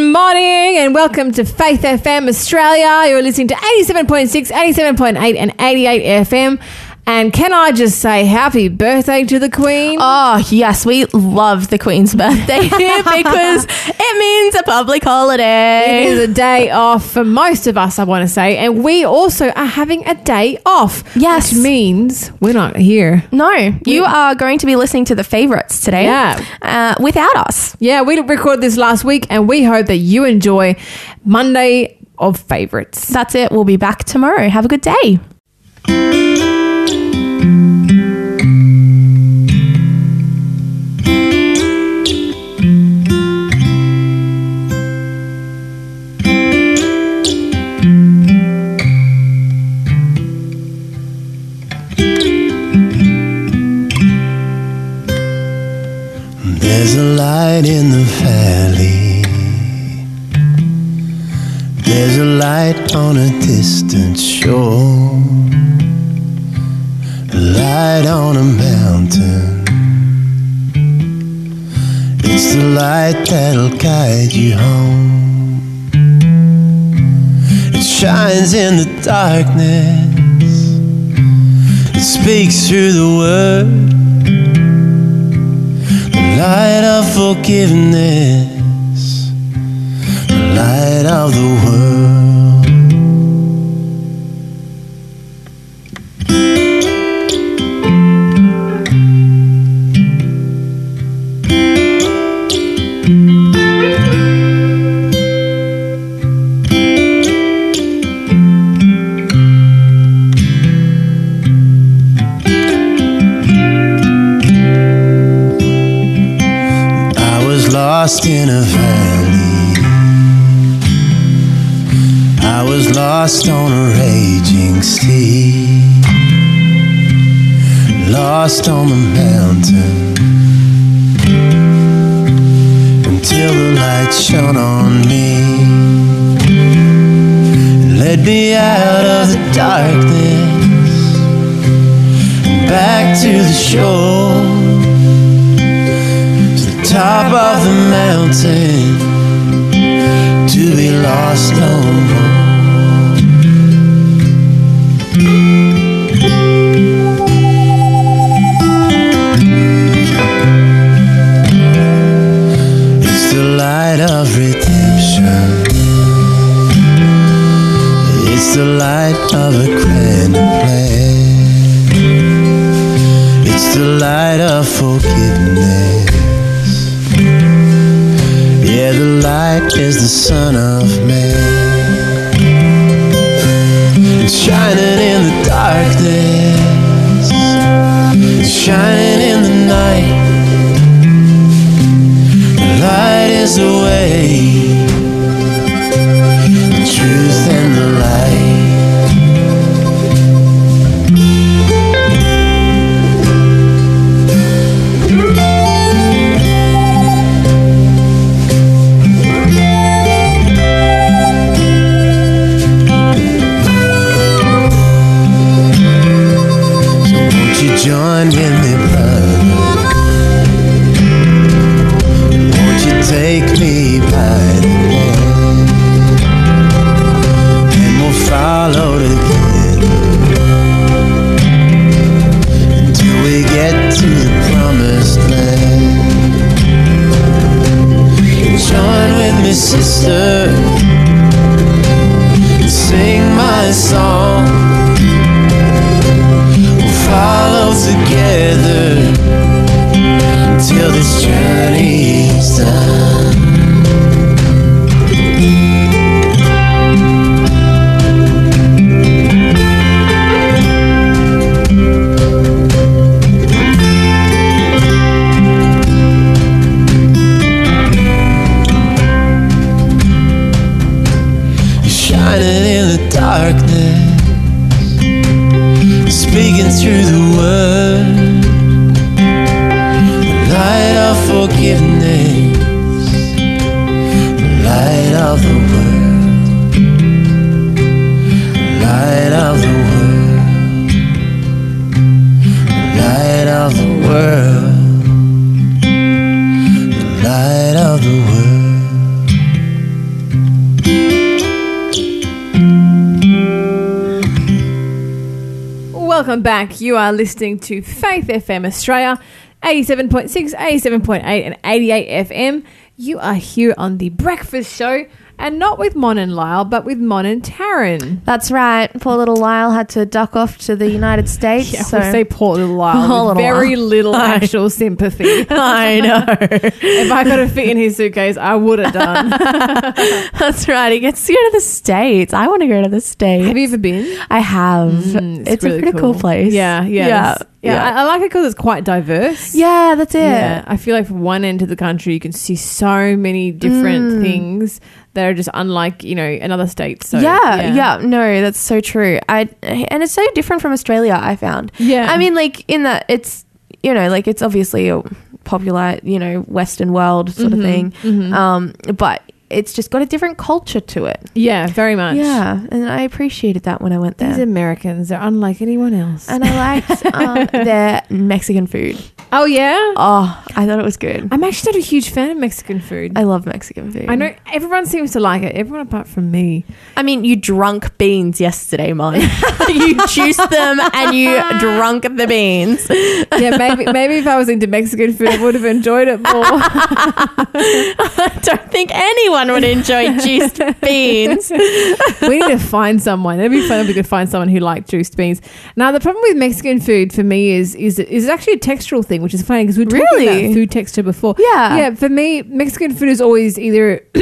morning and welcome to Faith FM Australia. You're listening to 87.6, 87.8 and 88 FM. And can I just say happy birthday to the Queen? Oh, yes, we love the Queen's birthday here because it means a public holiday. is a day off for most of us, I want to say. And we also are having a day off. Yes. Which means we're not here. No, you are going to be listening to the favorites today Yeah. uh, without us. Yeah, we recorded this last week and we hope that you enjoy Monday of favorites. That's it. We'll be back tomorrow. Have a good day. There's a light in the valley. There's a light on a distant shore. A light on a mountain. It's the light that'll guide you home. It shines in the darkness. It speaks through the word light of forgiveness, the light of the world. Lost in a valley. I was lost on a raging sea. Lost on the mountain. Until the light shone on me. and Led me out of the darkness. Back to the shore top of the mountain to be lost no more. It's the light of redemption. It's the light of a. It's the light of forgiveness. Light is the Son of Man. It's shining in the darkness. It's shining in the night. The light is the way. The truth are listening to Faith FM Australia, 87.6, 87.8, and 88 FM. You are here on the breakfast show, and not with Mon and Lyle, but with Mon and Taryn. That's right. Poor little Lyle had to duck off to the United States. Yeah, so we say poor little Lyle. Poor little very Lyle. little actual sympathy. I know. if I could have fit in his suitcase, I would have done. That's right. He gets to go to the States. I want to go to the States. have you ever been? I have. Mm, it's really a pretty cool, place. Yeah, yeah, Yeah. it's- yeah. I, I like it because it's quite diverse. Yeah, that's it. Yeah, I feel like from one end of the country, you can see so many different Mm. things that are just unlike, you know, another state. So yeah, yeah, no, that's so true. I and it's so different from Australia. I found. yeah. I mean, like in that it's you know like it's obviously a popular you know Western world sort of Mhm, thing, mhm. um, but it's just got a different culture to it. yeah, very much. Yeah, and I appreciated that when I went there. These. Americans, they're unlike anyone else. And I liked um, their Mexican food. oh yeah, Oh, I thought it was good. I'm actually not a huge fan of Mexican food. I love Mexican food. I know everyone seems to like it. Everyone apart from me. I mean, you drunk beans yesterday, Mon. you juiced them and you drunk the beans. Yeah, maybe maybe if I was into Mexican food, I would have enjoyed it more. I don't think anyone would enjoy juiced beans. we need to find someone. It'd be fun if we could find someone who liked juiced beans. Now, the problem with Mexican food for me is is is actually a textural thing, which is funny because we talking Really? about food texture before. Yeah. yeah. For me, Mexican food is always either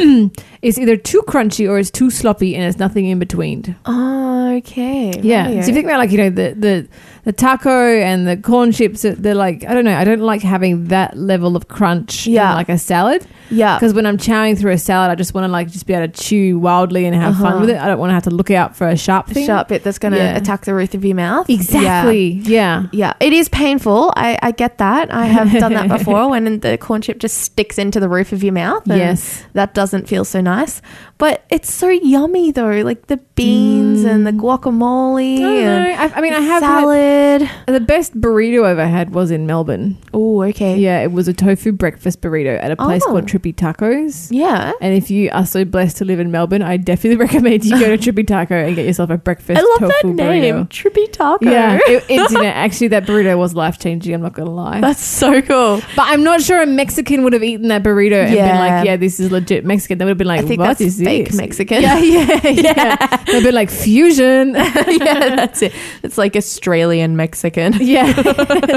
it's either too crunchy or it's too sloppy, and there's nothing in between. Oh, okay. Yeah. Right. So you think about like you know the the the taco and the corn chips. They're like I don't know. I don't like having that level of crunch. Yeah. in like a salad. yeah. Because when I'm chowing through a salad, I just want to like just be able to chew wildly and have fun Uh-huh. with it. I don't want to have to look out for a sharp A thing. sharp bit that's going to Yeah. attack the roof of your mouth. Exactly. Yeah. Yeah. Yeah, it is painful. I, I get that. I have done that before when the corn chip just sticks into the roof of your mouth. and Yes. That doesn't feel so nice. But it's so yummy though. Like the beans and the mm. guacamole I don't and. I, I mean, I have salad. had, the best burrito I've ever had was in Melbourne. Oh, okay. Yeah, it was a tofu breakfast burrito at a place Oh. called Trippy Tacos. Yeah. And if you are so blessed to live in Melbourne, I definitely recommend you go to Trippy Taco and get yourself a breakfast I love that tofu name. burrito. Trippy Taco. Yeah, it, know, actually that burrito was life changing. I'm not gonna lie, That's so cool. but I'm not sure a Mexican would have eaten that burrito and been like, "Yeah, this is legit Mexican." They would have been like, I think "What is fake? Mexican. Yeah, yeah, yeah. They'd be like fusion. yeah, that's it. It's like Australian Mexican. yeah,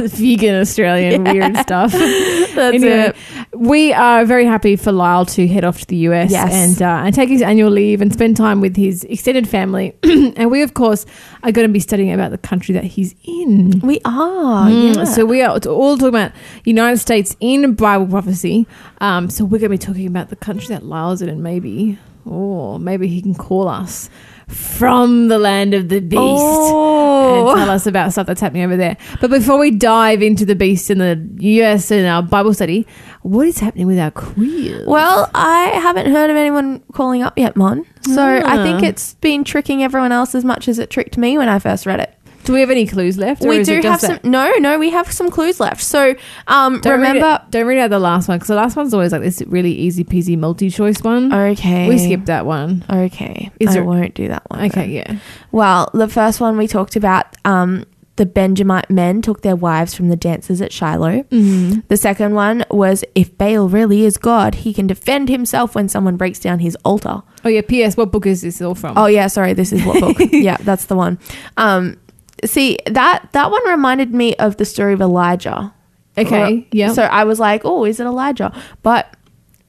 vegan Australian weird stuff. That's Anyway, it. We are very happy for Lyle to head off to the US Yes. and uh, and take his annual leave and spend time with his extended family. and we, of course, are going to be studying about the country that he's in. We are. Mm, yeah. So we are all talking about United States in Bible prophecy. Um, so we're going to be talking about the country that Lyle's in, and maybe, or maybe he can call us from the land of the beast. Oh. And tell us about stuff that's happening over there. But before we dive into the beast in the US and our Bible study, what is happening with our quiz? Well, I haven't heard of anyone calling up yet, Mon. So I think Ah. it's been tricking everyone else as much as it tricked me when I first read it. Do we have any clues left? we do have some. No, no, we have some clues left. So um, Don't read remember. it- don't read out the last one because the last one's always like this really easy peasy multi choice one. Okay. We skipped that one. Okay. Is I there- won't do that one. Okay, yeah. Well, the first one we talked about, um, the Benjamite men took their wives from the dancers at Shiloh. Mm-hmm. The second one was if Baal really is God, he can defend himself when someone breaks down his altar. Oh yeah. P.S. What book is this all from? Oh yeah, sorry, this is what book? yeah, that's the one. Um, see that that one reminded me of the story of Elijah. okay. Yeah. So I was like, oh, is it Elijah? But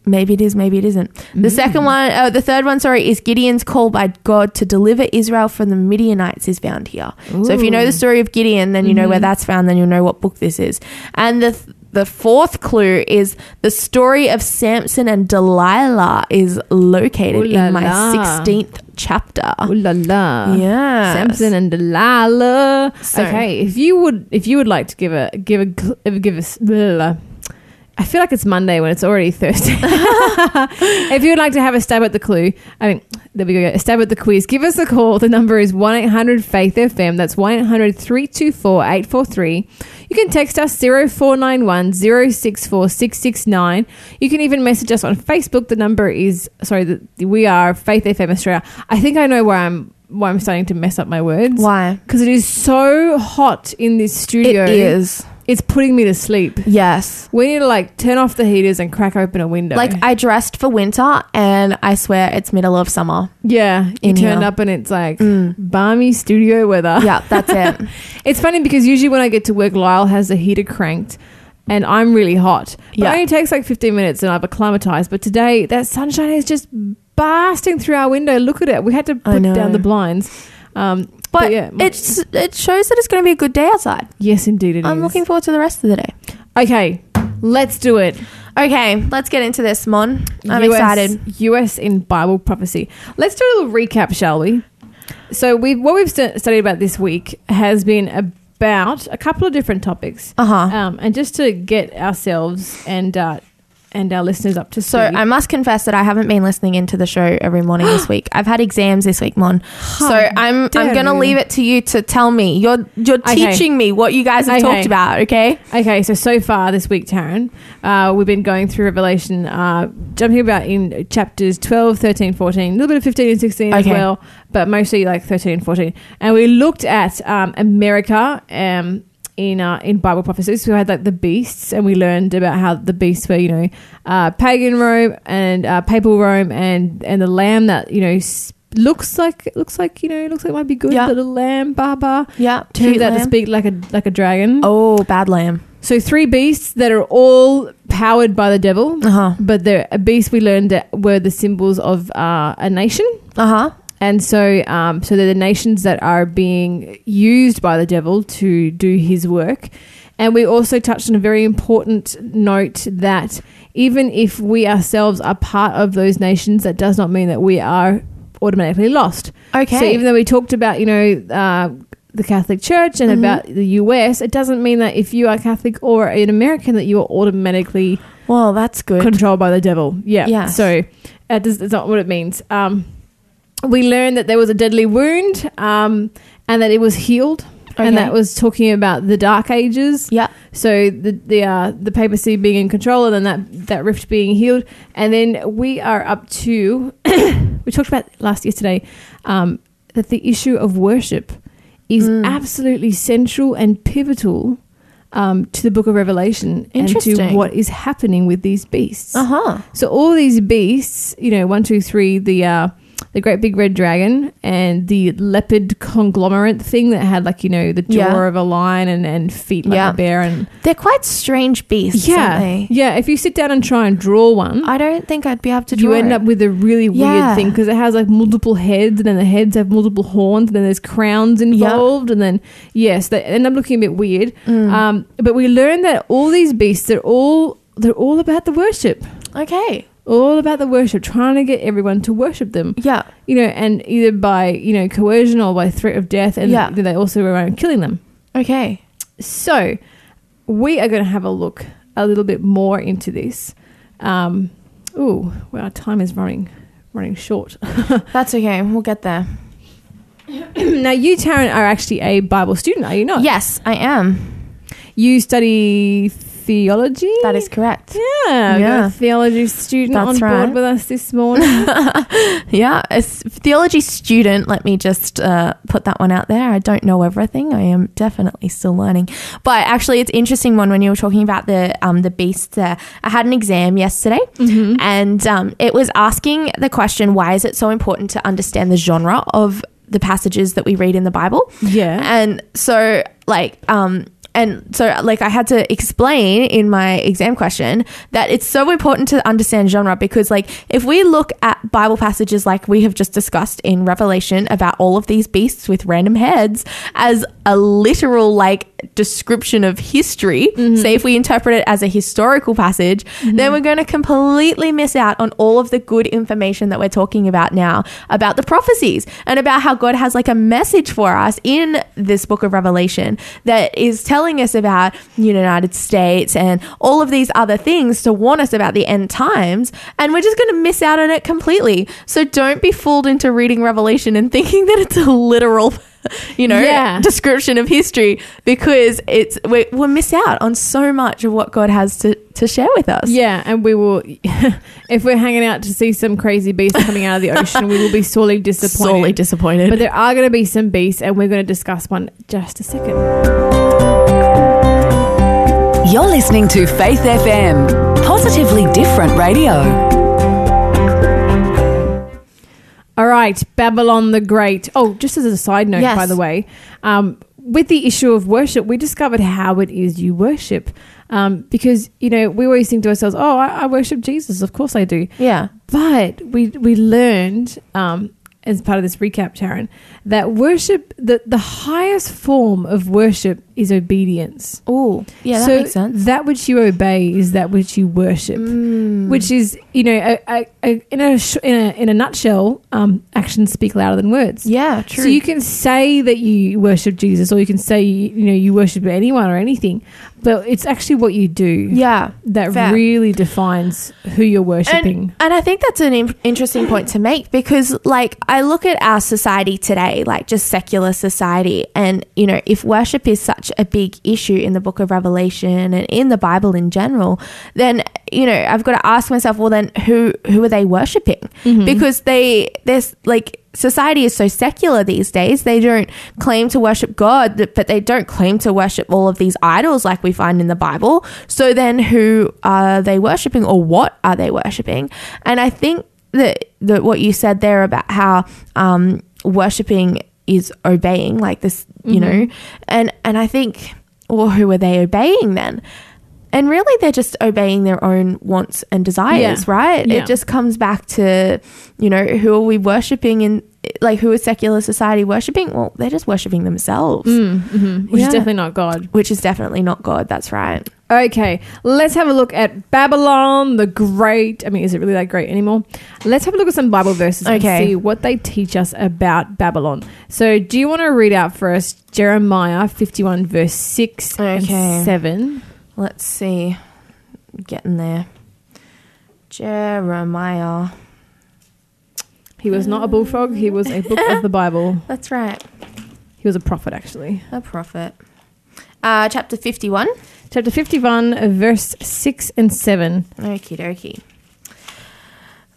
maybe it is, maybe it isn't. The second one, uh, the third one, sorry, is Gideon's call by God to deliver Israel from the Midianites is found here. So if you know the story of Gideon, then you know where that's found. Then you'll know what book this is. And the th- the fourth clue is the story of Samson and Delilah is located Ooh la in my la. sixteenth chapter. Ooh la la. Yeah, Samson and Delilah. So- okay, if you would, if you would like to give a give a give us. I feel like it's Monday when it's already Thursday. if you would like to have a stab at the clue, I mean, there we go, a stab at the quiz, give us a call. The number is 1 800 Faith FM. That's 1 800 324 843. You can text us 0491 064 669. You can even message us on Facebook. The number is, sorry, the, we are Faith FM Australia. I think I know where I'm why I'm starting to mess up my words. Why? Because it is so hot in this studio. It is. It's putting me to sleep. Yes. We need to like turn off the heaters and crack open a window. Like I dressed for winter and I swear it's middle of summer. yeah, you in turned here. up and it's like Mm. balmy studio weather. Yeah, that's it. It's funny because usually when I get to work, Lyle has the heater cranked and I'm really hot. But Yeah. it only takes like 15 minutes and I've acclimatized. But today, that sunshine is just blasting through our window. Look at it. We had to I put know. down the blinds. Um, but, But yeah, my- it's it shows that it's going to be a good day outside. yes, indeed it I'm looking forward to the rest of the day. Okay, let's do it. Okay, let's get into this, Mon. I'm US, excited. US in Bible prophecy. Let's do a little recap, shall we? So we what we've stu- studied about this week has been about a couple of different topics, Uh huh. um, and just to get ourselves and uh, and our listeners up to speed. So I must confess that I haven't been listening into the show every morning this week. I've had exams this week, Mon. So I'm I'm gonna leave it to you to tell me. You're you're Okay. teaching me what you guys have Okay. talked about. Okay. Okay, so so far this week, Taryn, uh, we've been going through Revelation, uh, jumping about in chapters 12, 13, 14, a little bit of 15 and 16 as Okay. well, but mostly like 13 and 14. And we looked at um, America um, in uh, in Bible prophecies. We had like the beasts, and we learned about how the beasts were, you know, uh, pagan Rome and uh, papal Rome, and and the lamb that you know. Looks like looks like you know looks like it might be good. Yeah. The little lamb, Baba, Yeah. turns out to speak like a like a dragon. Oh, bad lamb. So three beasts that are all powered by the devil, Uh huh. but the beasts we learned that were the symbols of uh, a nation, Uh huh. And so um, so they're the nations that are being used by the devil to do his work. And we also touched on a very important note that even if we ourselves are part of those nations, that does not mean that we are automatically lost. Okay. So even though we talked about, you know, uh, the Catholic Church and Mhm. about the US, it doesn't mean that if you are Catholic or an American that you are automatically well, that's good. controlled by the devil. Yeah. Yeah. So that does, that's not what it means. Um, we learned that there was a deadly wound um, and that it was healed. And that was talking about the Dark Ages. Yeah. So the the uh, the papacy being in control, and then that that rift being healed, and then we are up to we talked about last yesterday um, that the issue of worship is Mm. absolutely central and pivotal um, to the Book of Revelation and to what is happening with these beasts. Uh huh. So all these beasts, you know, one, two, three, the uh, the great big red dragon and the leopard conglomerate thing that had like you know the jaw Yeah. of a lion and, and feet like Yeah. a bear and They're quite strange beasts. yeah, Aren't they? yeah. If you sit down and try and draw one, I don't think I'd be able to draw. you end it. up with a really Yeah. weird thing because it has like multiple heads, and then the heads have multiple horns, and then there's crowns involved, and then yes, they end up looking a bit weird. Mm. Um, but we learned that all these beasts are all they're all about the worship, okay. All about the worship, trying to get everyone to worship them. Yeah. You know, and either by you know coercion or by threat of death, and Yeah. they also were around killing them. Okay. So, we are going to have a look a little bit more into this. Um, ooh, well, our time is running running short. That's okay. We'll get there. now, you, Taryn, are actually a Bible student, are you not? Yes, I am. You study theology. That is correct. yeah, Yeah. a theology student That's on board right. with us this morning. Yeah, as a theology student, let me just uh, put that one out there. I don't know everything. I am definitely still learning. But actually, it's interesting one when you were talking about the um, the beasts. There, I had an exam yesterday, Mm-hmm. and um, it was asking the question: Why is it so important to understand the genre of the passages that we read in the Bible? yeah. And so, like, um, and so, like, I had to explain in my exam question that it's so important to understand genre because, like, if we look at Bible passages like we have just discussed in Revelation about all of these beasts with random heads as a literal, like, description of history, mm-hmm. say if we interpret it as a historical passage, mm-hmm. then we're going to completely miss out on all of the good information that we're talking about now about the prophecies and about how God has like a message for us in this book of Revelation that is telling us about the United States and all of these other things to warn us about the end times. And we're just going to miss out on it completely. So don't be fooled into reading Revelation and thinking that it's a literal you know, Yeah. description of history because it's we, we'll miss out on so much of what God has to, to share with us. Yeah, and we will, if we're hanging out to see some crazy beast coming out of the ocean, we will be sorely disappointed. Sorely disappointed. But there are going to be some beasts, and we're going to discuss one just a second. You're listening to Faith FM, positively different radio. All right, Babylon the Great. Oh, just as a side note, Yes. by the way, um, with the issue of worship, we discovered how it is you worship. Um, because, you know, we always think to ourselves, oh, I, I worship Jesus. Of course I do. yeah. But we we learned um, as part of this recap, Taryn, that worship the the highest form of worship is obedience. Oh, yeah, that so makes sense. That which you obey is that which you worship, Mm. which is you know a, a, a, in a sh- in a in a nutshell, um, actions speak louder than words. yeah, true. So you can say that you worship Jesus, or you can say you know you worship anyone or anything, but it's actually what you do yeah. that fair. really defines who you're worshiping. And, and I think that's an im- interesting point to make because, like, I look at our society today, like just secular society, and you know, if worship is such a big issue in the book of Revelation and in the Bible in general, then you know, I've got to ask myself, well, then who who are they worshiping? Because they there's like society is so secular these days. They don't claim to worship God, but they don't claim to worship all of these idols like we find in the Bible. So then who are they worshiping or what are they worshiping? And I think that, that what you said there about how um, worshiping is obeying, like this, you mm-hmm. know, and, and I think, well, who are they obeying then? And really, they're just obeying their own wants and desires, Yeah. right? Yeah. It just comes back to, you know, who are we worshipping in, like, who is secular society worshipping? Well, they're just worshipping themselves, Mhm, which Yeah. is definitely not God. which is definitely not God. That's right. Okay, let's have a look at Babylon the Great. I mean, is it really that great anymore? Let's have a look at some Bible verses Okay. and see what they teach us about Babylon. So, do you want to read out for us Jeremiah 51, verse 6 Okay. and 7? Let's see. Getting there. Jeremiah. He was not a bullfrog, he was a book of the Bible. That's right. He was a prophet, actually. A prophet. Uh, chapter 51. Chapter 51, uh, verse 6 and 7. Okie dokie.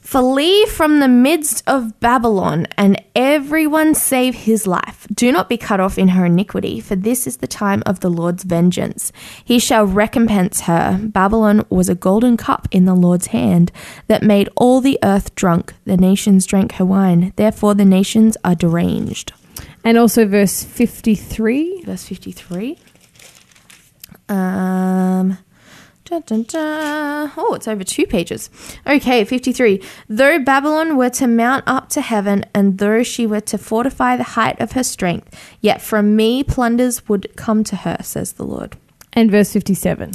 Flee from the midst of Babylon, and everyone save his life. Do not be cut off in her iniquity, for this is the time of the Lord's vengeance. He shall recompense her. Babylon was a golden cup in the Lord's hand that made all the earth drunk. The nations drank her wine. Therefore, the nations are deranged. And also verse 53. Verse 53. Um. Oh, it's over two pages. Okay, 53. Though Babylon were to mount up to heaven, and though she were to fortify the height of her strength, yet from me plunders would come to her, says the Lord. And verse 57.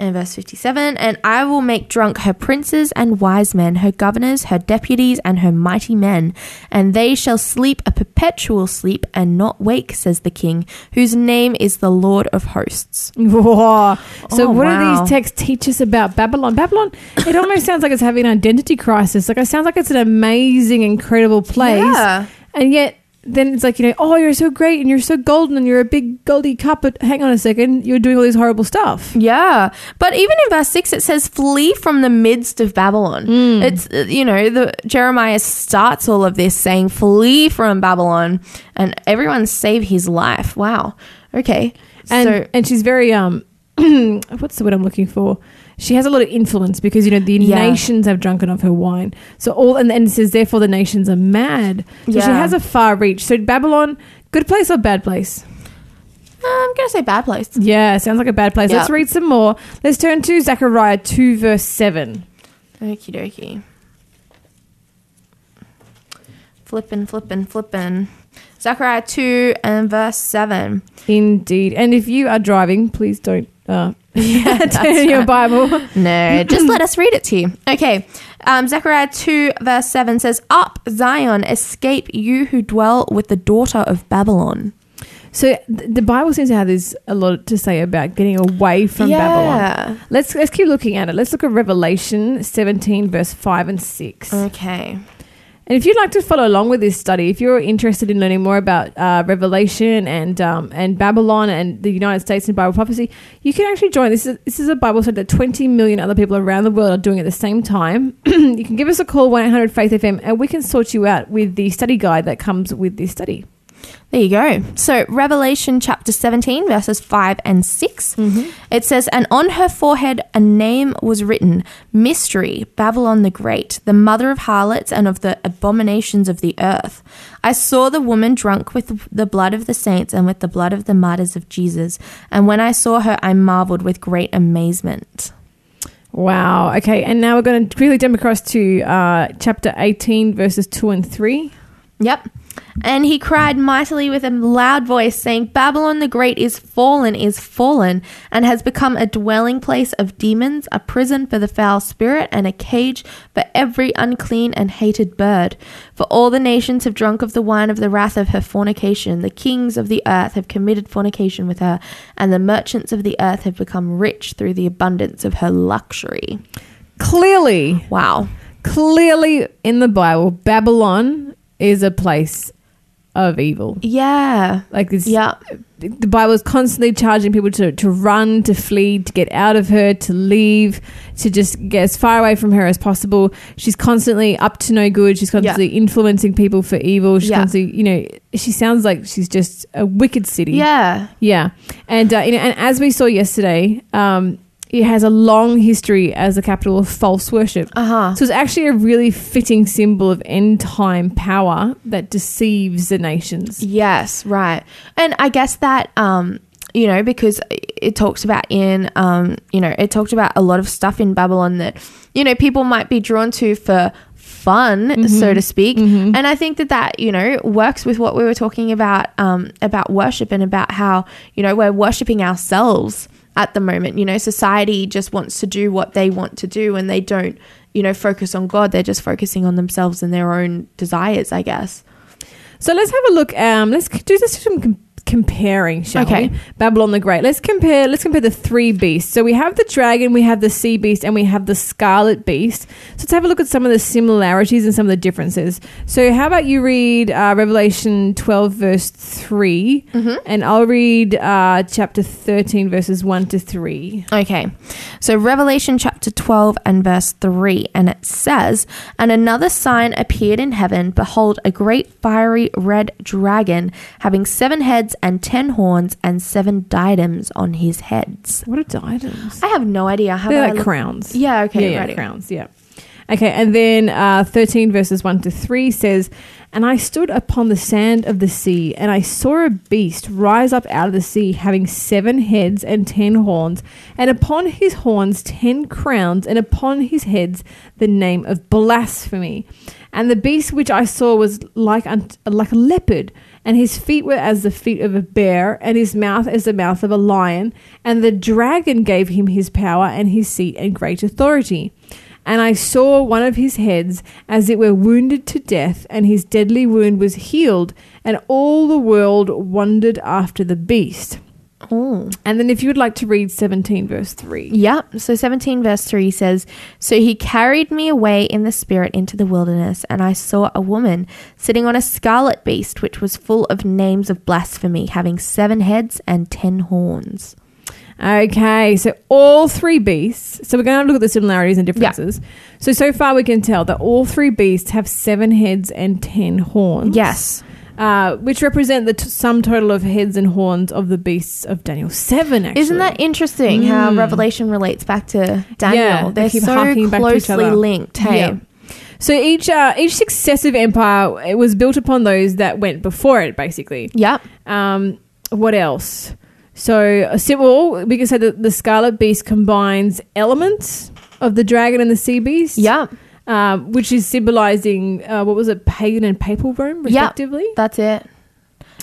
And verse 57 And I will make drunk her princes and wise men, her governors, her deputies, and her mighty men, and they shall sleep a perpetual sleep and not wake, says the king, whose name is the Lord of hosts. Whoa. So, Oh, what wow. do these texts teach us about Babylon? Babylon, it almost sounds like it's having an identity crisis. Like, it sounds like it's an amazing, incredible place. Yeah. And yet, then it's like, you know, oh, you're so great and you're so golden and you're a big goldy cup, but hang on a second, you're doing all this horrible stuff. Yeah, but even in verse six, it says, "Flee from the midst of Babylon." It's uh, you know the Jeremiah starts all of this saying, "Flee from Babylon," and everyone save his life. Wow. Okay. And, so and she's very, um, what's the word I'm looking for? She has a lot of influence because, you know, the Yeah. nations have drunken of her wine. So, all, and then it says, therefore, the nations are mad. So, she has a far reach. So, Babylon, good place or bad place? uh, I'm gonna say bad place. Yeah, sounds like a bad place. Yeah. Let's read some more. Let's turn to Zechariah 2, verse 7. Okie dokie. Flippin', flippin', flippin'. Zechariah 2 and verse 7. Indeed. And if you are driving, please don't uh, that's turn your right. Bible. No, just let us read it to you. Okay. Um, Zechariah 2, verse 7 says, Up, Zion, escape you who dwell with the daughter of Babylon. So th- the Bible seems to have this a lot to say about getting away from Babylon. Let's let's keep looking at it. Let's look at Revelation 17, verse 5 and 6. Okay. And if you'd like to follow along with this study, if you're interested in learning more about uh, Revelation and um, and Babylon and the United States and Bible prophecy, you can actually join. This is this is a Bible study that 20 million other people around the world are doing at the same time. you can give us a call 1 800 Faith FM and we can sort you out with the study guide that comes with this study. There you go. So, Revelation chapter 17, verses 5 and 6. It says, And on her forehead a name was written Mystery, Babylon the Great, the mother of harlots and of the abominations of the earth. I saw the woman drunk with the blood of the saints and with the blood of the martyrs of Jesus. And when I saw her, I marveled with great amazement. Wow. Okay. And now we're going to quickly jump across to uh, chapter 18, verses 2 and 3. Yep. And he cried mightily with a loud voice, saying, Babylon the Great is fallen, is fallen, and has become a dwelling place of demons, a prison for the foul spirit, and a cage for every unclean and hated bird. For all the nations have drunk of the wine of the wrath of her fornication. The kings of the earth have committed fornication with her, and the merchants of the earth have become rich through the abundance of her luxury. Clearly, Wow. clearly in the Bible, Babylon is a place of evil. Yeah. Like this, Yeah. the Bible is constantly charging people to, to run, to flee, to get out of her, to leave, to just get as far away from her as possible. She's constantly up to no good. She's constantly influencing people for evil. She's Yeah. constantly, you know, she sounds like she's just a wicked city. Yeah. Yeah, and uh, you know, and as we saw yesterday, um, it has a long history as the capital of false worship. Uh huh. So it's actually a really fitting symbol of end time power that deceives the nations. Yes, right. And I guess that um you know because it talks about in um you know it talked about a lot of stuff in Babylon that you know people might be drawn to for fun so to speak and i think that that you know works with what we were talking about um about worship and about how you know we're worshiping ourselves at the moment you know society just wants to do what they want to do and they don't you know focus on god they're just focusing on themselves and their own desires i guess So let's have a look. Um, let's do this some comparing, shall Okay. we? Babylon the Great. Let's compare. Let's compare the three beasts. So we have the dragon, we have the sea beast, and we have the scarlet beast. So let's have a look at some of the similarities and some of the differences. So how about you read uh, Revelation twelve verse 3 and I'll read uh, chapter thirteen verses one to three. Okay, so Revelation chapter 12 and verse 3, and it says, And another sign appeared in heaven Behold, a great fiery red dragon, having seven heads and ten horns, and seven diadems on his heads. What are diadems? I have no idea how They're like look- crowns. Yeah, okay, yeah, yeah, crowns. Yeah. Okay, and then uh, 13 verses 1 to 3 says, And I stood upon the sand of the sea, and I saw a beast rise up out of the sea, having seven heads and ten horns, and upon his horns ten crowns, and upon his heads the name of blasphemy. And the beast which I saw was like, un- like a leopard, and his feet were as the feet of a bear, and his mouth as the mouth of a lion. And the dragon gave him his power and his seat and great authority. And I saw one of his heads as it were wounded to death, and his deadly wound was healed, and all the world wondered after the beast. Oh. And then if you would like to read 17 verse 3. Yep. So 17 verse 3 says, So he carried me away in the spirit into the wilderness, and I saw a woman sitting on a scarlet beast, which was full of names of blasphemy, having seven heads and ten horns. Okay, so all three beasts. So we're going to look at the similarities and differences. So so far we can tell that all three beasts have seven heads and ten horns. Yes. Uh, which represent the t- sum total of heads and horns of the beasts of Daniel seven. Actually, Isn't that interesting how Mm. Revelation relates back to Daniel? Yeah, they They're keep so harking back to each closely linked. Hey. Yeah. So each uh, each successive empire it was built upon those that went before it, basically. Yep. Um, what else? So a we can say that the Scarlet Beast combines elements of the dragon and the sea beast. Yep. Um, which is symbolizing uh, what was it, pagan and papal Rome, respectively. That's it.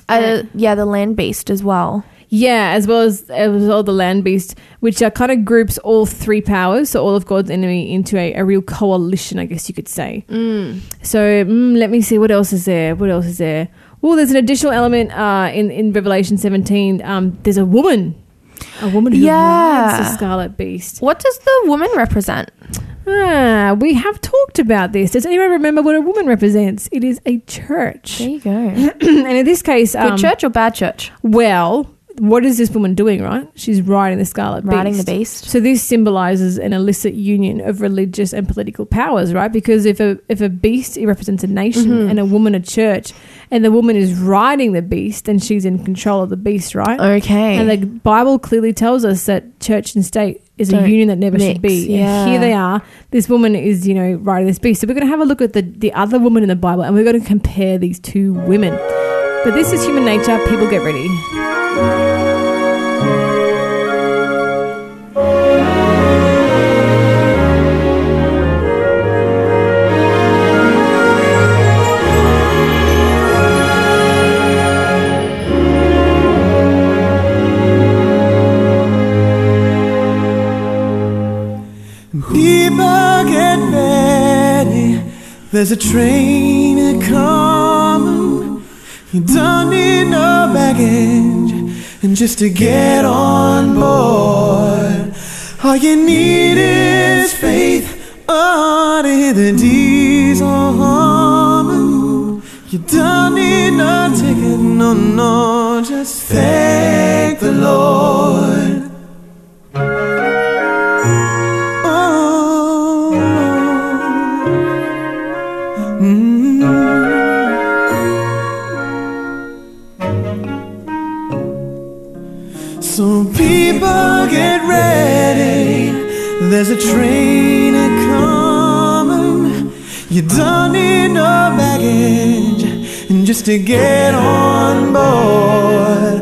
Uh, yeah, the land beast as well. Yeah, as well as as well the land beast, which uh, kind of groups all three powers, so all of God's enemy, into a, a real coalition, I guess you could say. Mm. So mm, let me see what else is there. What else is there? Oh, there's an additional element uh, in in Revelation 17. Um, there's a woman. A woman who Yeah. rides the scarlet beast. What does the woman represent? Ah, we have talked about this. Does anyone remember what a woman represents? It is a church. There you go. and in this case, Good um, church or bad church? well, what is this woman doing, right? She's riding the scarlet beast. Riding the beast. So this symbolizes an illicit union of religious and political powers, right? Because if a if a beast it represents a nation Mhm. and a woman a church, and the woman is riding the beast, then she's in control of the beast, right? Okay. And the Bible clearly tells us that church and state is a Don't union that never should be. yeah. And here they are. This woman is, you know, riding this beast. So we're going to have a look at the, the other woman in the Bible and we're going to compare these two women. But this is human nature. People get ready. There's a train coming. You don't need no baggage, and just to get on board, all you need is faith. Hear the diesel humming. You don't need no ticket, no, no, just thank the Lord. There's a train a coming. You don't need no baggage, and just to get on board,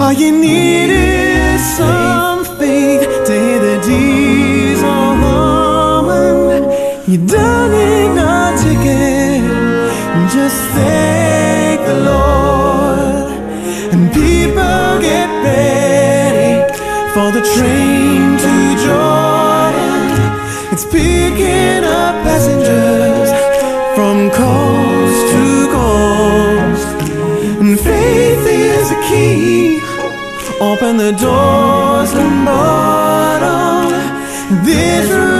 all you need is some faith to hear the diesel humming. You don't need no ticket, just thank the Lord. And people get ready for the train. It's picking up passengers from coast to coast. And faith is the key. Open the doors and bottom. This room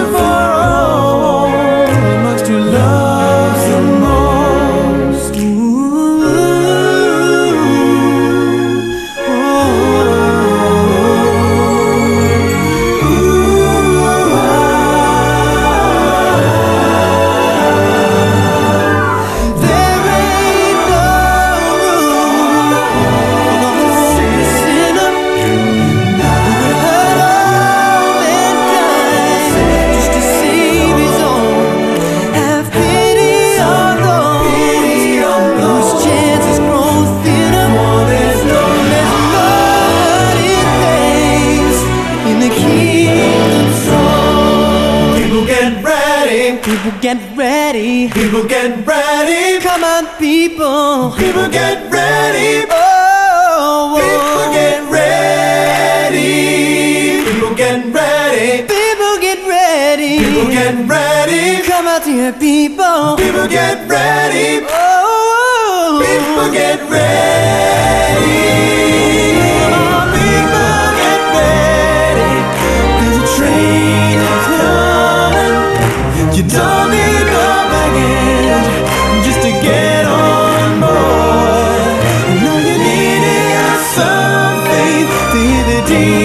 people. Get ready. Oh, people get oh. ready. People get ready. People get ready. People get ready. Come out here, people. People get ready. Oh, oh, oh. people get ready. Hear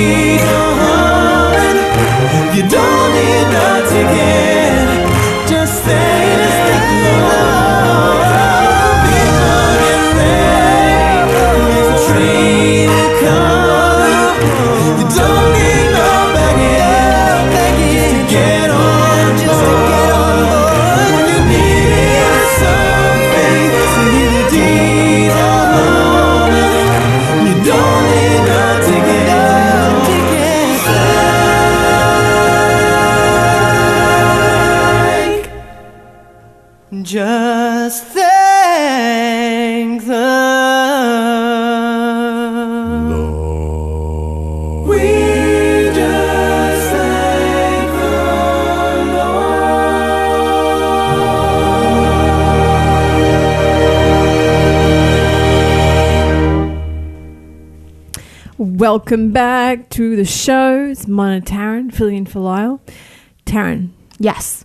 Welcome back to the show. It's Mona Taryn filling in for Lyle. Taryn, Yes.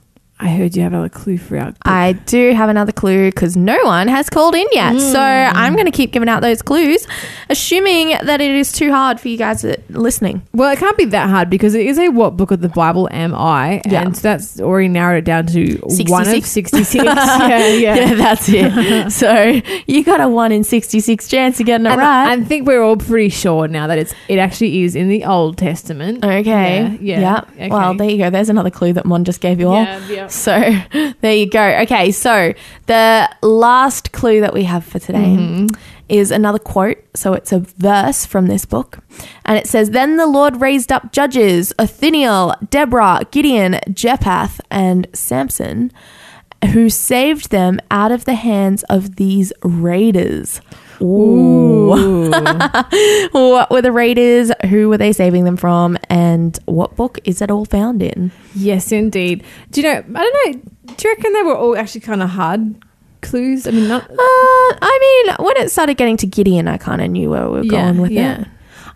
I heard you have another clue for our. I do have another clue because no one has called in yet. So hmm. I'm going to keep giving out those clues, assuming that it is too hard for you guys listening. Well, it can't be that hard because it is a what book of the Bible am I? Yeah. And that's already narrowed it down to one of 66. 66. yeah, yeah. that's it. so you got a 1 in 66 chance of getting it And right. I think we're all pretty sure now that it's it actually is in the Old Testament. Okay. Yeah. yeah. Okay. Well, there you go. There's another clue that Mon just gave you all. Yeah, yeah. So there you go. Okay. So the last clue that we have for today Mm-hmm. is another quote. So it's a verse from this book. And it says Then the Lord raised up judges Othniel, Deborah, Gideon, Jephthah, and Samson, who saved them out of the hands of these raiders. Ooh. what were the raiders? Who were they saving them from? And what book is it all found in? Yes, indeed. Do you know? I don't know. Do you reckon they were all actually kind of hard clues? I mean, not. Uh, I mean, when it started getting to Gideon, I kind of knew where we were going with it.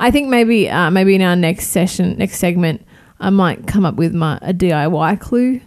I think maybe uh, maybe in our next session, next segment, I might come up with my a DIY clue,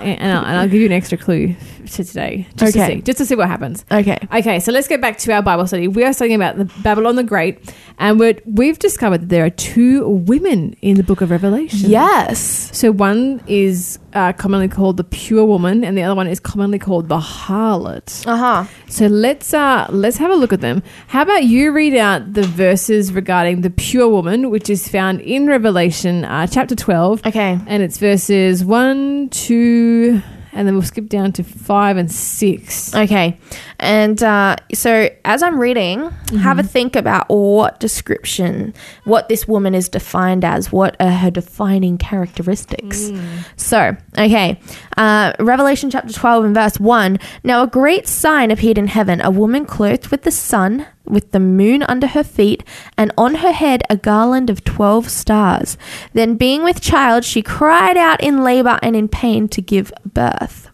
and, and, I'll, and I'll give you an extra clue to today, just Okay. to see, just to see what happens. Okay. Okay, so let's get back to our Bible study. We are studying about the Babylon the Great, and we're, we've discovered that there are two women in the Book of Revelation. Yes. So one is uh, commonly called the pure woman, and the other one is commonly called the harlot. Uh huh. So let's uh, let's have a look at them. How about you read out the verses regarding the pure woman, which is found in Revelation uh, chapter twelve, Okay. and it's verses one, two, and then we'll skip down to five and six. Okay. And uh, so as I'm reading, have a think about what description, what this woman is defined as, what are her defining characteristics. So, okay. Uh, Revelation chapter 12 and verse 1. Now a great sign appeared in heaven a woman clothed with the sun, with the moon under her feet, and on her head a garland of 12 stars. Then, being with child, she cried out in labor and in pain to give birth.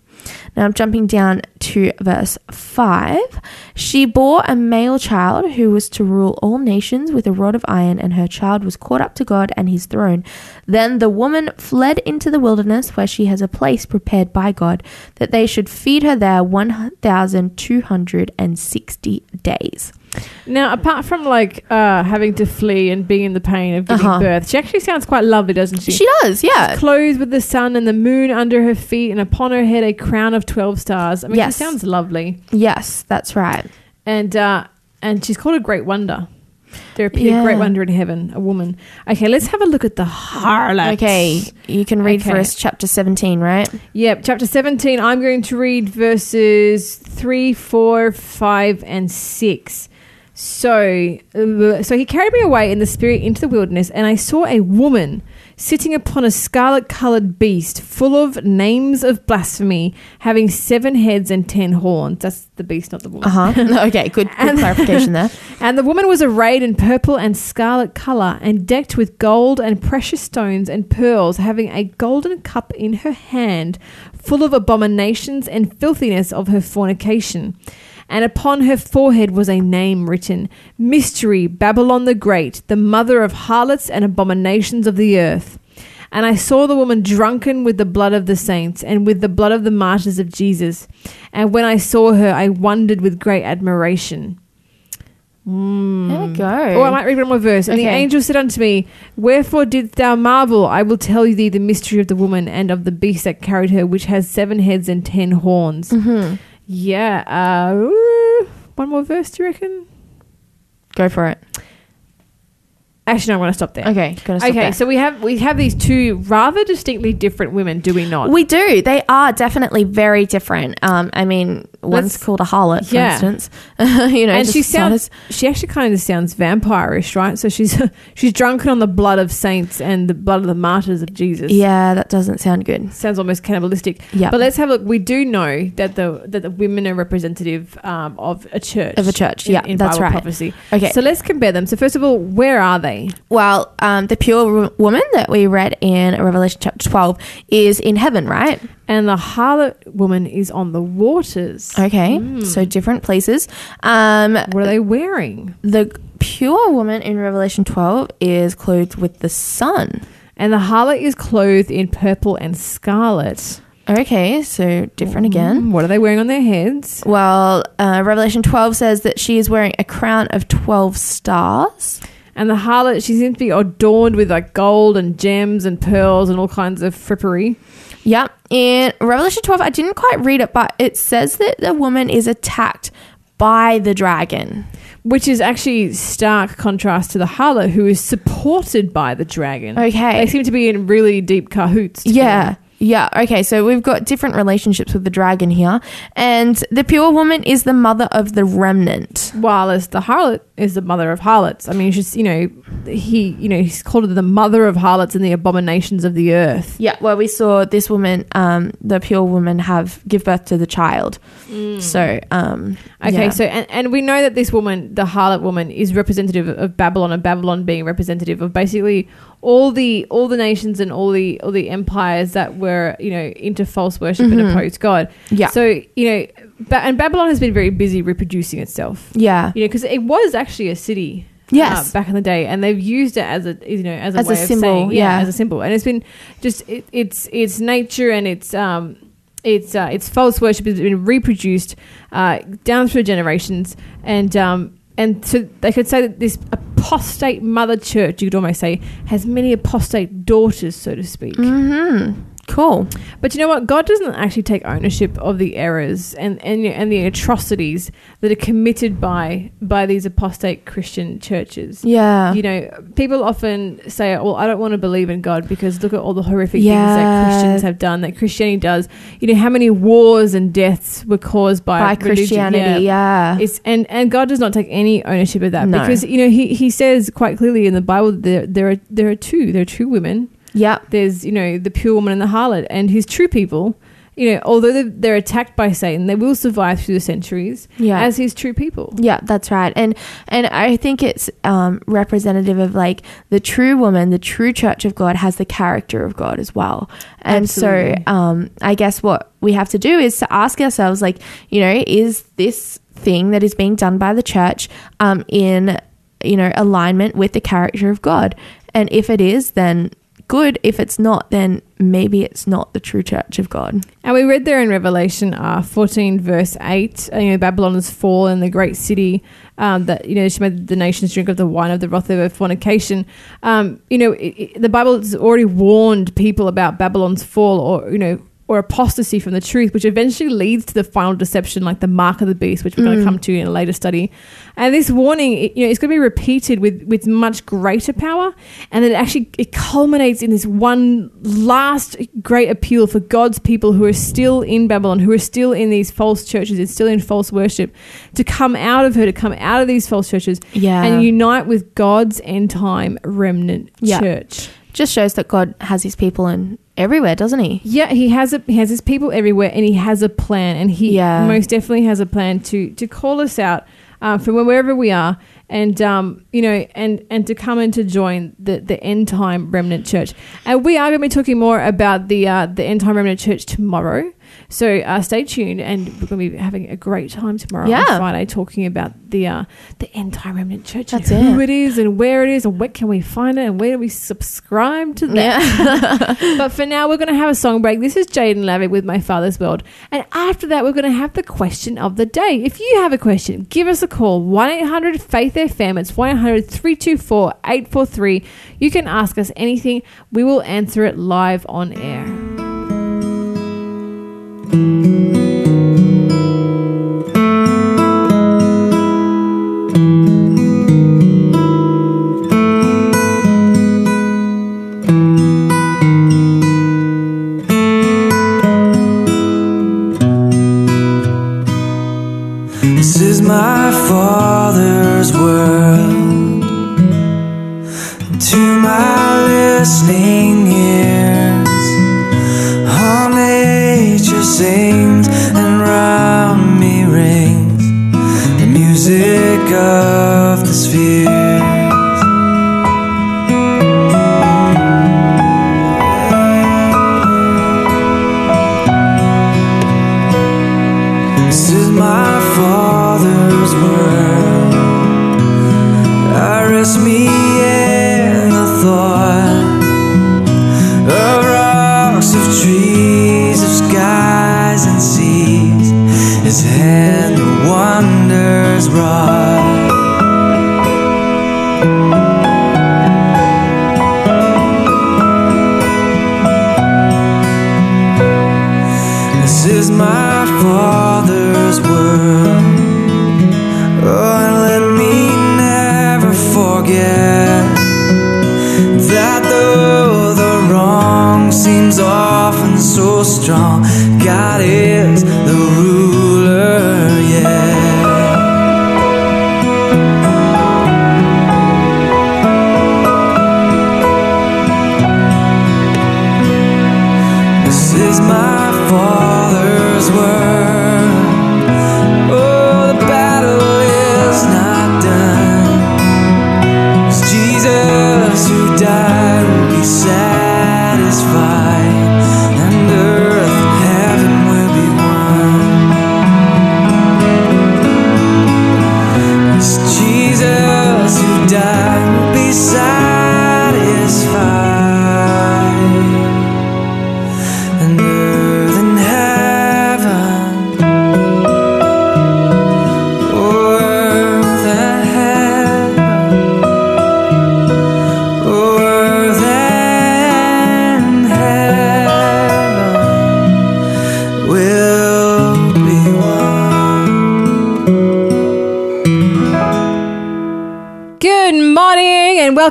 Now I'm jumping down to verse 5. She bore a male child who was to rule all nations with a rod of iron, and her child was caught up to God and his throne. Then the woman fled into the wilderness, where she has a place prepared by God, that they should feed her there 1,260 days. Now, apart from like uh, having to flee and being in the pain of giving Uh-huh. birth, she actually sounds quite lovely, doesn't she? She does, yeah. clothed with the sun and the moon under her feet, and upon her head a crown of twelve stars. I mean, Yes. she sounds lovely, Yes, that's right. and uh, and she's called a great wonder. There appeared a great wonder in heaven, a woman. Okay, let's have a look at the harlot. Okay, you can read for Okay. us chapter 17, right? Yep, chapter 17. I'm going to read verses 3, 4, 5, and 6. So, uh, so he carried me away in the spirit into the wilderness, and I saw a woman sitting upon a scarlet colored beast full of names of blasphemy, having seven heads and ten horns. That's the beast, not the woman. Uh huh. okay, good, good And- clarification there. And the woman was arrayed in purple and scarlet color, and decked with gold and precious stones and pearls, having a golden cup in her hand, full of abominations and filthiness of her fornication. And upon her forehead was a name written Mystery, Babylon the Great, the mother of harlots and abominations of the earth. And I saw the woman drunken with the blood of the saints and with the blood of the martyrs of Jesus. And when I saw her, I wondered with great admiration. There we go. Oh, I might read one more verse. And the angel said unto me, Wherefore didst thou marvel? I will tell thee the mystery of the woman and of the beast that carried her, which has seven heads and ten horns. Mm-hmm. Yeah. Uh, one more verse, do you reckon? Go for it. Actually, no, I'm going to stop there. Okay, gonna stop Okay, there. so we have we have these two rather distinctly different women, do we not? We do. They are definitely very different. Um, I mean, one's Let's- called a harlot, for Yeah. instance. you know, and just she not sounds she actually kind of sounds vampirish, right? So she's she's drunken on the blood of saints and the blood of the martyrs of Jesus. yeah, that doesn't sound good. sounds almost cannibalistic. Yeah, But let's have a look. We do know that the that the women are representative um, of a church. Of a church, in- yeah, in that's Bible right. prophecy. okay. So let's compare them. So first of all, where are they? Well, um, the pure wo- woman that we read in Revelation chapter 12 is in heaven, right? And the harlot woman is on the waters. Okay, so different places. Um, What are they wearing? the pure woman in Revelation 12 is clothed with the sun. And the harlot is clothed in purple and scarlet. Okay, so different again. Mm, What are they wearing on their heads? Well, uh, Revelation 12 says that she is wearing a crown of 12 stars. And the harlot, she seems to be adorned with like gold and gems and pearls and all kinds of frippery. Yep. In Revelation 12, I didn't quite read it, but it says that the woman is attacked by the dragon. Which is actually stark contrast to the harlot, who is supported by the dragon. Okay. They seem to be in really deep cahoots. together. Yeah. Yeah. Okay. So we've got different relationships with the dragon here. And the pure woman is the mother of the remnant. While as the harlot is the mother of harlots. I mean, she's, you know, he, you know, he's called her the mother of harlots and the abominations of the earth. Yeah. Well, we saw this woman, um, the pure woman, have give birth to the child. So, um, Okay, yeah. so and, and we know that this woman, the harlot woman, is representative of Babylon, and Babylon being representative of basically all the all the nations and all the all the empires that were you know into false worship and opposed God. Mm-hmm. Yeah. So you know, ba- and Babylon has been very busy reproducing itself. yeah. You know, because it was actually a city. Yes. uh, back in the day, and they've used it as a you know as a As a symbol, saying, yeah. as a symbol, and it's been just it, it's it's nature and it's um it's uh, it's false worship has been reproduced uh, down through generations, and um and so they could say that this apostate mother church, you could almost say, has many apostate daughters, so to speak. Mm-hmm. Cool. But you know what? God doesn't actually take ownership of the errors and, and and the atrocities that are committed by by these apostate Christian churches. Yeah. You know, people often say, "Well, I don't want to believe in God because look at all the horrific Yeah. things that Christians have done, that Christianity does. You know, how many wars and deaths were caused by, By. Christianity. Yeah. It's and and God does not take any ownership of that No. because you know he he says quite clearly in the Bible that there there are there are two there are two women Yep. there's you know the pure woman and the harlot and his true people you know although they're, they're attacked by satan they will survive through the centuries Yeah. as his true people Yeah, that's right. And and I think it's um, representative of like the true woman, the true church of God has the character of God as well. And Absolutely. so um, I guess what we have to do is to ask ourselves like, you know, is this thing that is being done by the church um, in you know alignment with the character of God? And if it is, then good. If it's not, then maybe it's not the true church of God. and we read there in revelation uh, 14 verse 8 uh, you know babylon has fallen the great city um, that you know she made the nations drink of the wine of the wrath of her fornication um, you know it, it, the bible has already warned people about babylon's fall or you know or apostasy from the truth, which eventually leads to the final deception, like the mark of the beast, which we're going to mm. come to in a later study. And this warning, it, you know, it's going to be repeated with with much greater power, and it actually it culminates in this one last great appeal for God's people who are still in Babylon, who are still in these false churches, and still in false worship, to come out of her, to come out of these false churches, Yeah. and unite with God's end time remnant Yeah. church. Just shows that God has His people in everywhere, doesn't He? Yeah, he has a he has his people everywhere, and he has a plan, and he Yeah. most definitely has a plan to to call us out uh, from wherever we are, and um, you know, and and to come and to join the the end time remnant church. And we are going to be talking more about the uh, the end time remnant church tomorrow. So uh, stay tuned, and we're going to be having a great time tomorrow Yeah. on Friday, talking about the uh, the end time remnant church, That's and who it. it is, and where it is, and where can we find it, and where do we subscribe to that. But for now, we're going to have a song break. This is Jaden Lavick with My Father's World. And after that, we're going to have the question of the day. If you have a question, give us a call 1 800 Faith FM. It's 1 800 324 843. You can ask us anything, we will answer it live on air. This is my father's world. To my listening nature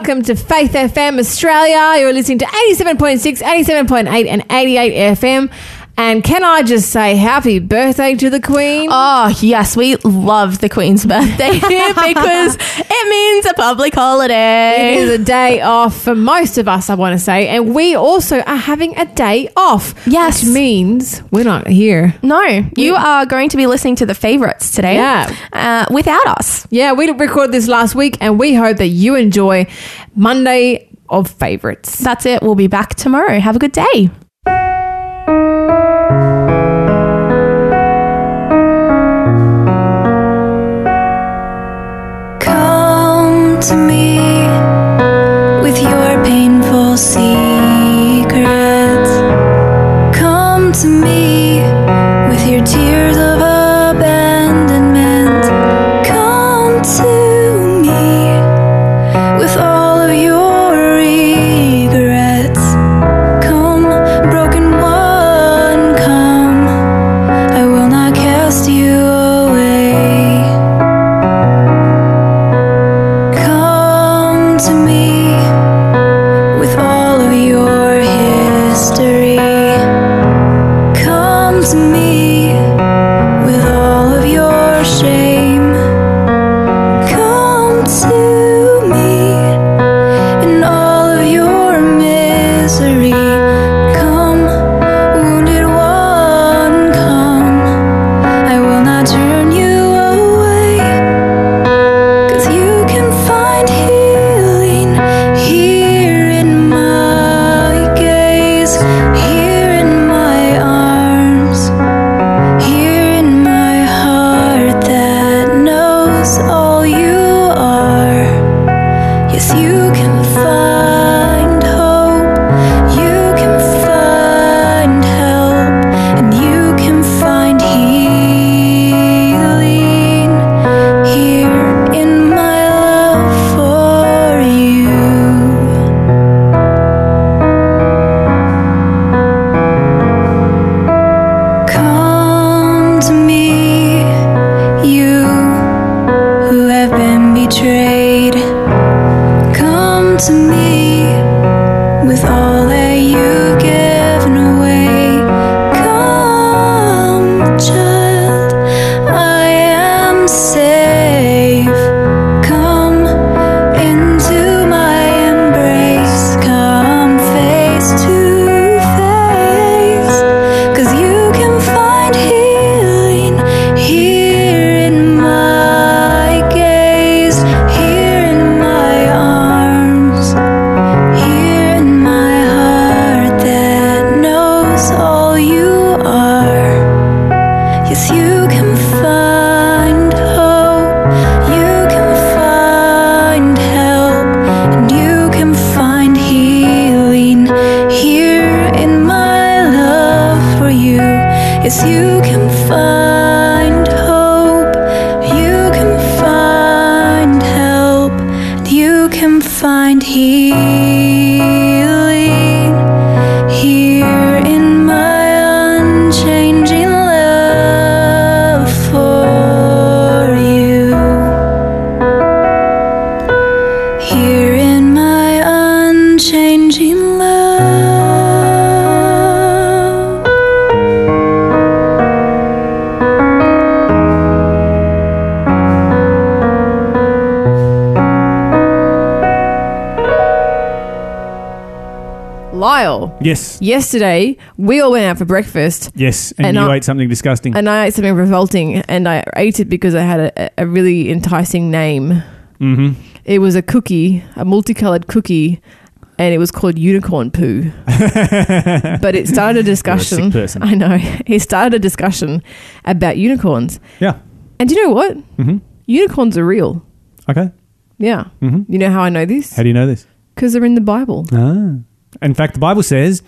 welcome to Faith FM Australia. You're listening to 87.6, 87.8, and 88 FM. And can I just say happy birthday to the Queen? Oh, yes, we love the Queen's birthday because it means a public holiday. It is a day off for most of us, I want to say. And we also are having a day off. Yes. Which means we're not here. No, you are going to be listening to the favorites today Yeah. uh, without us. Yeah, we recorded this last week and we hope that you enjoy Monday of favorites. That's it. We'll be back tomorrow. Have a good day. To to Yes. yesterday we all went out for breakfast Yes. And, And you I- ate something disgusting. and I ate something revolting and I ate it because I had a, a really enticing name. mm-hmm. It was a cookie, a multicolored cookie, and it was called unicorn poo. but it started a discussion. sick person. I know. It started a discussion about unicorns. Yeah. And do you know what? Mm-hmm. Unicorns are real. Okay. Yeah. Mm-hmm. You know how I know this? How do you know this? Because they're in the Bible. Ah. In fact, the Bible says,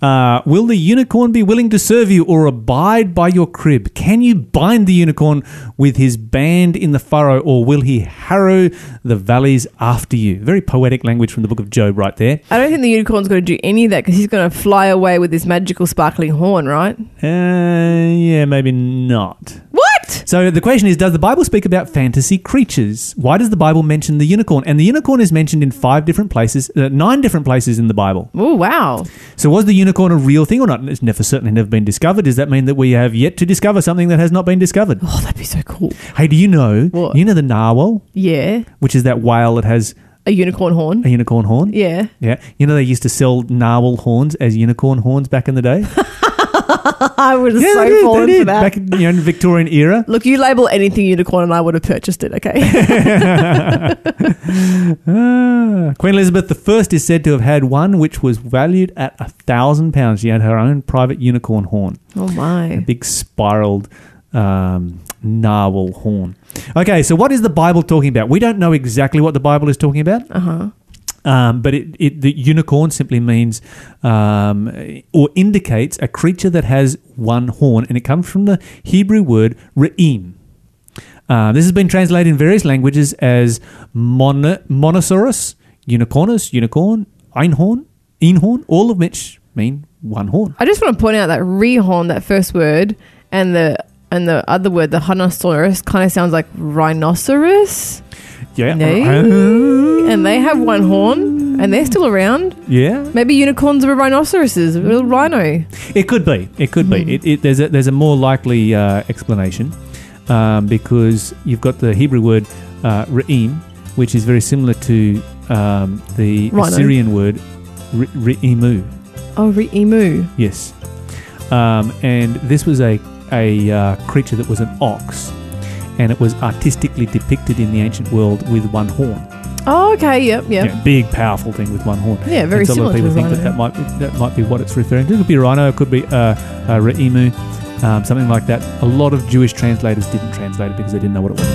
uh, Will the unicorn be willing to serve you or abide by your crib? Can you bind the unicorn with his band in the furrow, or will he harrow the valleys after you? Very poetic language from the book of Job, right there. I don't think the unicorn's going to do any of that because he's going to fly away with this magical sparkling horn, right? Uh, yeah, maybe not. What? Correct. So the question is, does the Bible speak about fantasy creatures? Why does the Bible mention the unicorn? And the unicorn is mentioned in five different places, uh, nine different places in the Bible. Oh wow. So was the unicorn a real thing or not? It's never certainly never been discovered. Does that mean that we have yet to discover something that has not been discovered? Oh, that'd be so cool. Hey, do you know? What? You know the narwhal, Yeah. which is that whale that has A unicorn horn. a unicorn horn. Yeah. Yeah. You know they used to sell narwhal horns as unicorn horns back in the day. I would have yeah, so did, fallen for that. Back in you know, the Victorian era. Look, you label anything unicorn and I would have purchased it, okay? Ah. Queen Elizabeth I is said to have had one which was valued at a thousand pounds. She had her own private unicorn horn, oh a my. big spiraled um, narwhal horn. Okay, so what is the Bible talking about? We don't know exactly what the Bible is talking about. Uh huh. Um, but it, it, the unicorn simply means um, or indicates a creature that has one horn, and it comes from the Hebrew word re'im. Uh, this has been translated in various languages as mon- monosaurus, unicornus, unicorn, einhorn, einhorn, all of which mean one horn. I just want to point out that rehorn, that first word, and the and the other word, the Hanosaurus, kind of sounds like rhinoceros. Yeah. No. And they have one horn, and they're still around. Yeah. Maybe unicorns are rhinoceroses, a little rhino. It could be. It could Hmm. be. It, it, there's a there's a more likely uh, explanation um, because you've got the Hebrew word uh, re'im, which is very similar to um, the Rhino. Assyrian word re- re'imu. Oh, re- emu. Yes, um, and this was a a uh, creature that was an ox, and it was artistically depicted in the ancient world with one horn. Oh, okay. Yep. Yep. Yeah, big, powerful thing with one horn. Yeah, very and so a lot similar of people think that that might be, that might be what it's referring to. It could be a rhino, it could be uh, a re'emu, um, something like that. A lot of Jewish translators didn't translate it because they didn't know what it was.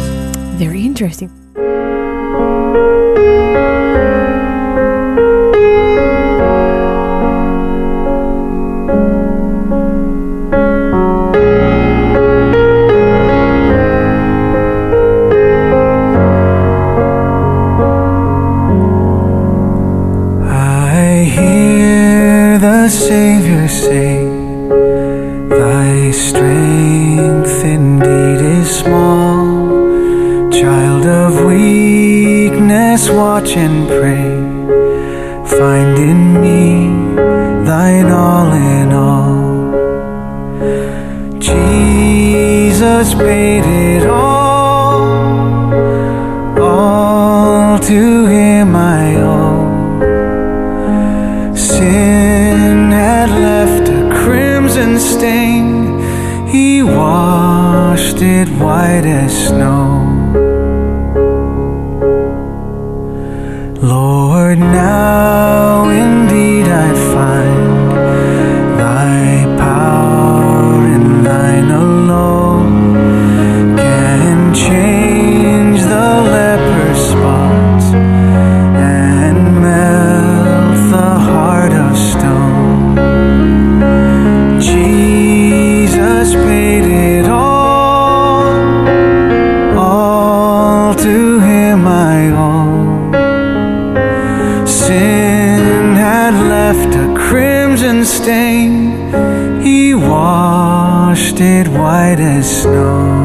Very interesting. Weakness, washed it white as snow.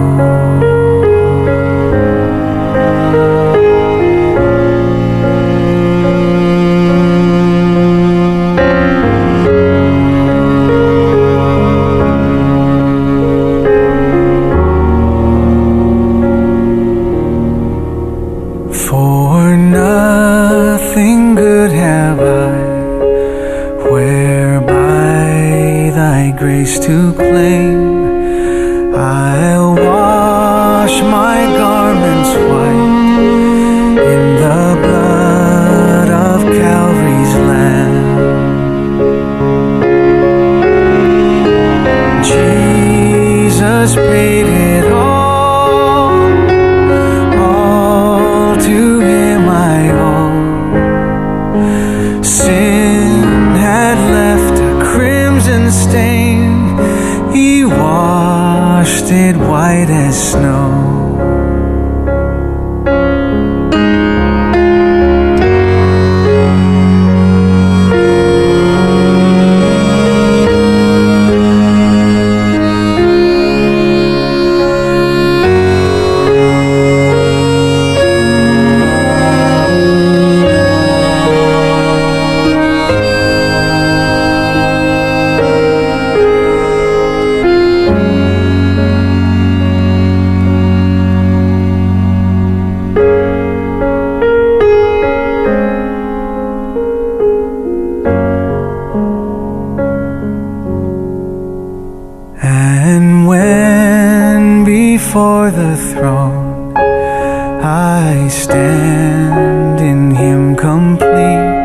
Before the throne. I stand in Him complete.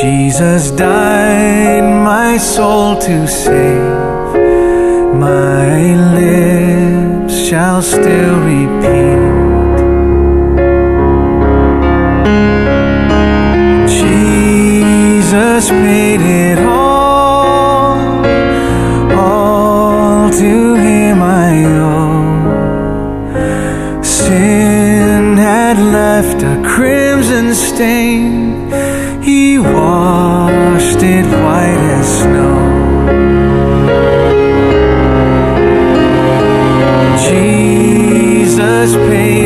Jesus died my soul to save. My lips shall still repeat. Jesus paid it all, Jesus paid